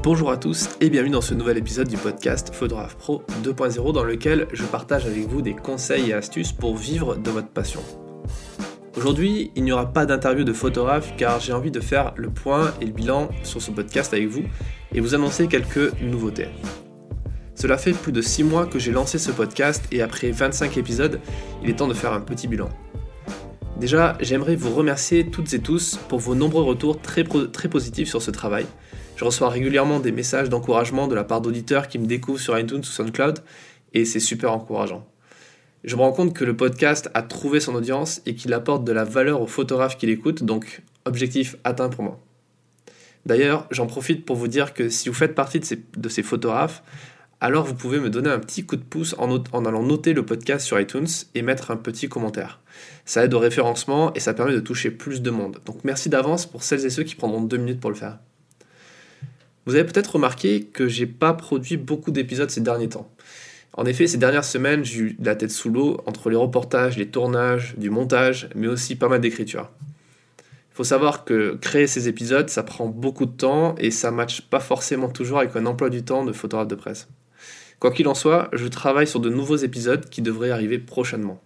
Bonjour à tous et bienvenue dans ce nouvel épisode du podcast Photographe Pro 2.0 dans lequel je partage avec vous des conseils et astuces pour vivre de votre passion. Aujourd'hui, il n'y aura pas d'interview de photographe car j'ai envie de faire le point et le bilan sur ce podcast avec vous et vous annoncer quelques nouveautés. Cela fait plus de 6 mois que j'ai lancé ce podcast et après 25 épisodes, il est temps de faire un petit bilan. Déjà, j'aimerais vous remercier toutes et tous pour vos nombreux retours très, très positifs sur ce travail. Je reçois régulièrement des messages d'encouragement de la part d'auditeurs qui me découvrent sur iTunes ou SoundCloud et c'est super encourageant. Je me rends compte que le podcast a trouvé son audience et qu'il apporte de la valeur aux photographes qui l'écoutent, donc objectif atteint pour moi. D'ailleurs, j'en profite pour vous dire que si vous faites partie de ces, photographes, alors vous pouvez me donner un petit coup de pouce en, allant noter le podcast sur iTunes et mettre un petit commentaire. Ça aide au référencement et ça permet de toucher plus de monde. Donc merci d'avance pour celles et ceux qui prendront deux minutes pour le faire. Vous avez peut-être remarqué que j'ai pas produit beaucoup d'épisodes ces derniers temps. En effet, ces dernières semaines, j'ai eu la tête sous l'eau entre les reportages, les tournages, du montage, mais aussi pas mal d'écriture. Il faut savoir que créer ces épisodes, ça prend beaucoup de temps et ça matche pas forcément toujours avec un emploi du temps de photographe de presse. Quoi qu'il en soit, je travaille sur de nouveaux épisodes qui devraient arriver prochainement.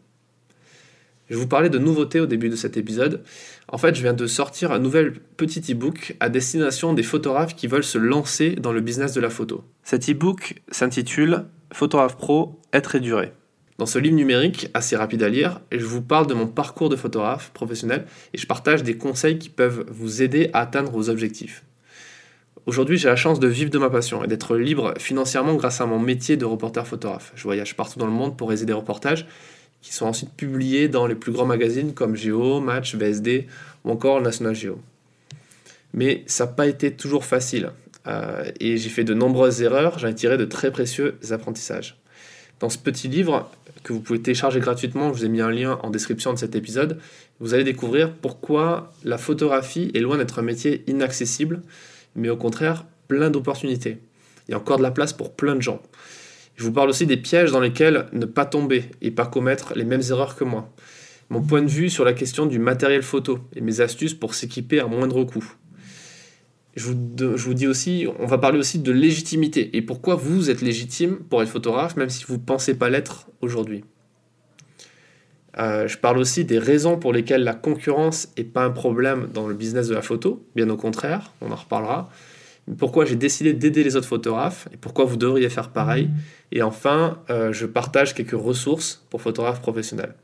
Je vous parlais de nouveautés au début de cet épisode. En fait, je viens de sortir un nouvel petit e-book à destination des photographes qui veulent se lancer dans le business de la photo. Cet e-book s'intitule Photographe Pro, être et durer. Dans ce livre numérique, assez rapide à lire, je vous parle de mon parcours de photographe professionnel et je partage des conseils qui peuvent vous aider à atteindre vos objectifs. Aujourd'hui, j'ai la chance de vivre de ma passion et d'être libre financièrement grâce à mon métier de reporter photographe. Je voyage partout dans le monde pour réaliser des reportages qui sont ensuite publiés dans les plus grands magazines comme Géo, Match, VSD ou encore National Geo. Mais ça n'a pas été toujours facile euh, et j'ai fait de nombreuses erreurs, j'en ai tiré de très précieux apprentissages. Dans ce petit livre que vous pouvez télécharger gratuitement, je vous ai mis un lien en description de cet épisode, vous allez découvrir pourquoi la photographie est loin d'être un métier inaccessible, mais au contraire plein d'opportunités. Il y a encore de la place pour plein de gens. Je vous parle aussi des pièges dans lesquels ne pas tomber et pas commettre les mêmes erreurs que moi. Mon point de vue sur la question du matériel photo et mes astuces pour s'équiper à moindre coût. Je vous, dis aussi, on va parler aussi de légitimité et pourquoi vous êtes légitime pour être photographe même si vous ne pensez pas l'être aujourd'hui. Euh, je parle aussi des raisons pour lesquelles la concurrence n'est pas un problème dans le business de la photo, bien au contraire, on en reparlera pourquoi j'ai décidé d'aider les autres photographes et pourquoi vous devriez faire pareil. Et enfin, euh, je partage quelques ressources pour photographes professionnels.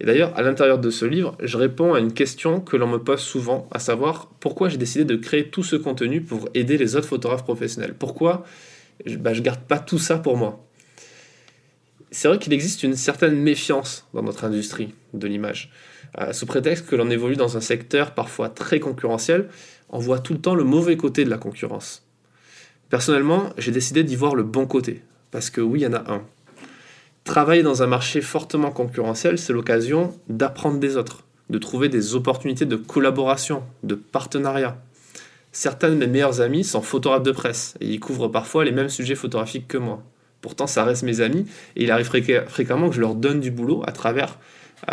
Et d'ailleurs, à l'intérieur de ce livre, je réponds à une question que l'on me pose souvent, à savoir pourquoi j'ai décidé de créer tout ce contenu pour aider les autres photographes professionnels. Pourquoi je ne bah, garde pas tout ça pour moi? C'est vrai qu'il existe une certaine méfiance dans notre industrie de l'image, euh, sous prétexte que l'on évolue dans un secteur parfois très concurrentiel on voit tout le temps le mauvais côté de la concurrence. Personnellement, j'ai décidé d'y voir le bon côté, parce que oui, il y en a un. Travailler dans un marché fortement concurrentiel, c'est l'occasion d'apprendre des autres, de trouver des opportunités de collaboration, de partenariat. Certains de mes meilleurs amis sont photographes de presse et ils couvrent parfois les mêmes sujets photographiques que moi. Pourtant, ça reste mes amis et il arrive fréquemment que je leur donne du boulot à travers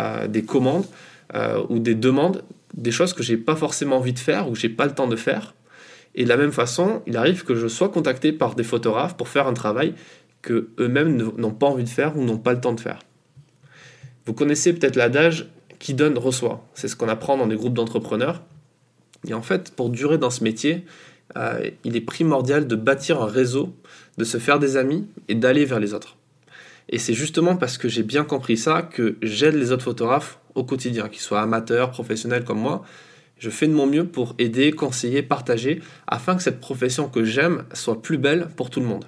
euh, des commandes euh, ou des demandes des choses que j'ai pas forcément envie de faire ou que j'ai pas le temps de faire. Et de la même façon, il arrive que je sois contacté par des photographes pour faire un travail que eux-mêmes n'ont pas envie de faire ou n'ont pas le temps de faire. Vous connaissez peut-être l'adage qui donne reçoit. C'est ce qu'on apprend dans des groupes d'entrepreneurs. Et en fait, pour durer dans ce métier, euh, il est primordial de bâtir un réseau, de se faire des amis et d'aller vers les autres. Et c'est justement parce que j'ai bien compris ça que j'aide les autres photographes au quotidien, qu'ils soient amateurs, professionnels comme moi. Je fais de mon mieux pour aider, conseiller, partager, afin que cette profession que j'aime soit plus belle pour tout le monde.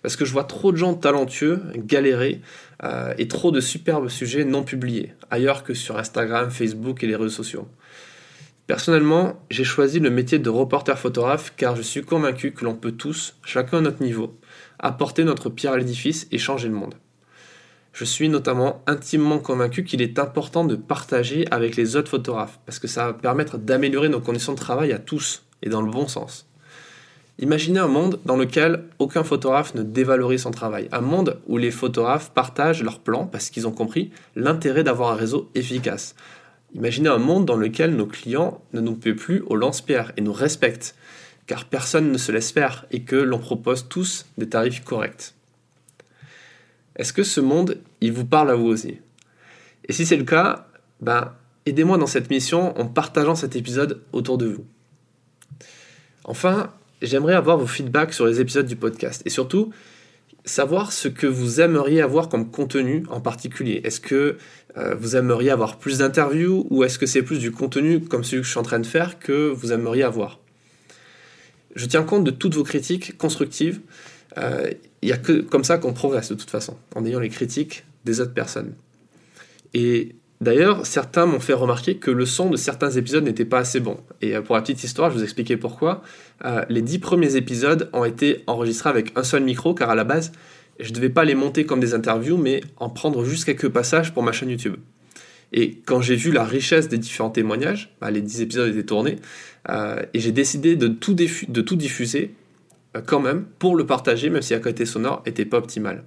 Parce que je vois trop de gens talentueux galérer euh, et trop de superbes sujets non publiés, ailleurs que sur Instagram, Facebook et les réseaux sociaux. Personnellement, j'ai choisi le métier de reporter photographe car je suis convaincu que l'on peut tous, chacun à notre niveau, apporter notre pierre à l'édifice et changer le monde. Je suis notamment intimement convaincu qu'il est important de partager avec les autres photographes, parce que ça va permettre d'améliorer nos conditions de travail à tous, et dans le bon sens. Imaginez un monde dans lequel aucun photographe ne dévalorise son travail, un monde où les photographes partagent leurs plans parce qu'ils ont compris l'intérêt d'avoir un réseau efficace. Imaginez un monde dans lequel nos clients ne nous paient plus au lance-pierre et nous respectent, car personne ne se laisse faire et que l'on propose tous des tarifs corrects. Est-ce que ce monde, il vous parle à vous aussi? Et si c'est le cas, ben, aidez-moi dans cette mission en partageant cet épisode autour de vous. Enfin, j'aimerais avoir vos feedbacks sur les épisodes du podcast et surtout savoir ce que vous aimeriez avoir comme contenu en particulier. Est-ce que euh, vous aimeriez avoir plus d'interviews ou est-ce que c'est plus du contenu comme celui que je suis en train de faire que vous aimeriez avoir? Je tiens compte de toutes vos critiques constructives. Euh, il n'y a que comme ça qu'on progresse de toute façon, en ayant les critiques des autres personnes. Et D'ailleurs, certains m'ont fait remarquer que le son de certains épisodes n'était pas assez bon. Et euh, pour la petite histoire, je vous expliquer pourquoi. Euh, les dix premiers épisodes ont été enregistrés avec un seul micro, car à la base, je ne devais pas les monter comme des interviews, mais en prendre juste quelques passages pour ma chaîne YouTube. Et quand j'ai vu la richesse des différents témoignages, bah, les dix épisodes étaient tournés, euh, et j'ai décidé de tout diffuser quand même pour le partager, même si la qualité sonore n'était pas optimale.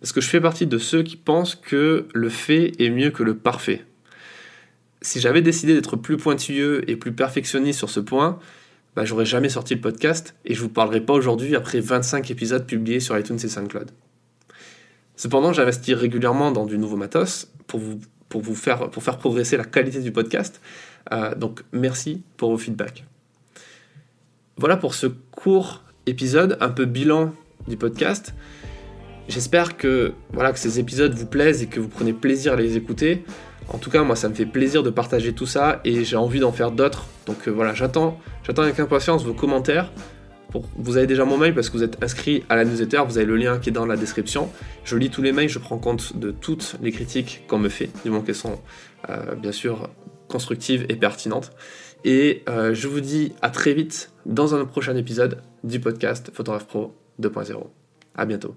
Parce que je fais partie de ceux qui pensent que le fait est mieux que le parfait. Si j'avais décidé d'être plus pointilleux et plus perfectionniste sur ce point, bah, j'aurais jamais sorti le podcast et je vous parlerai pas aujourd'hui après 25 épisodes publiés sur iTunes et SoundCloud. Cependant, j'investis régulièrement dans du nouveau matos pour vous, pour vous faire, pour faire progresser la qualité du podcast. Euh, donc merci pour vos feedbacks. Voilà pour ce court épisode, un peu bilan du podcast. J'espère que, voilà, que ces épisodes vous plaisent et que vous prenez plaisir à les écouter. En tout cas, moi, ça me fait plaisir de partager tout ça et j'ai envie d'en faire d'autres. Donc euh, voilà, j'attends, j'attends avec impatience vos commentaires. Vous avez déjà mon mail parce que vous êtes inscrit à la newsletter, vous avez le lien qui est dans la description. Je lis tous les mails, je prends compte de toutes les critiques qu'on me fait, du moment qu'elles sont euh, bien sûr constructives et pertinentes. Et euh, je vous dis à très vite dans un prochain épisode du podcast Photographe Pro 2.0. À bientôt.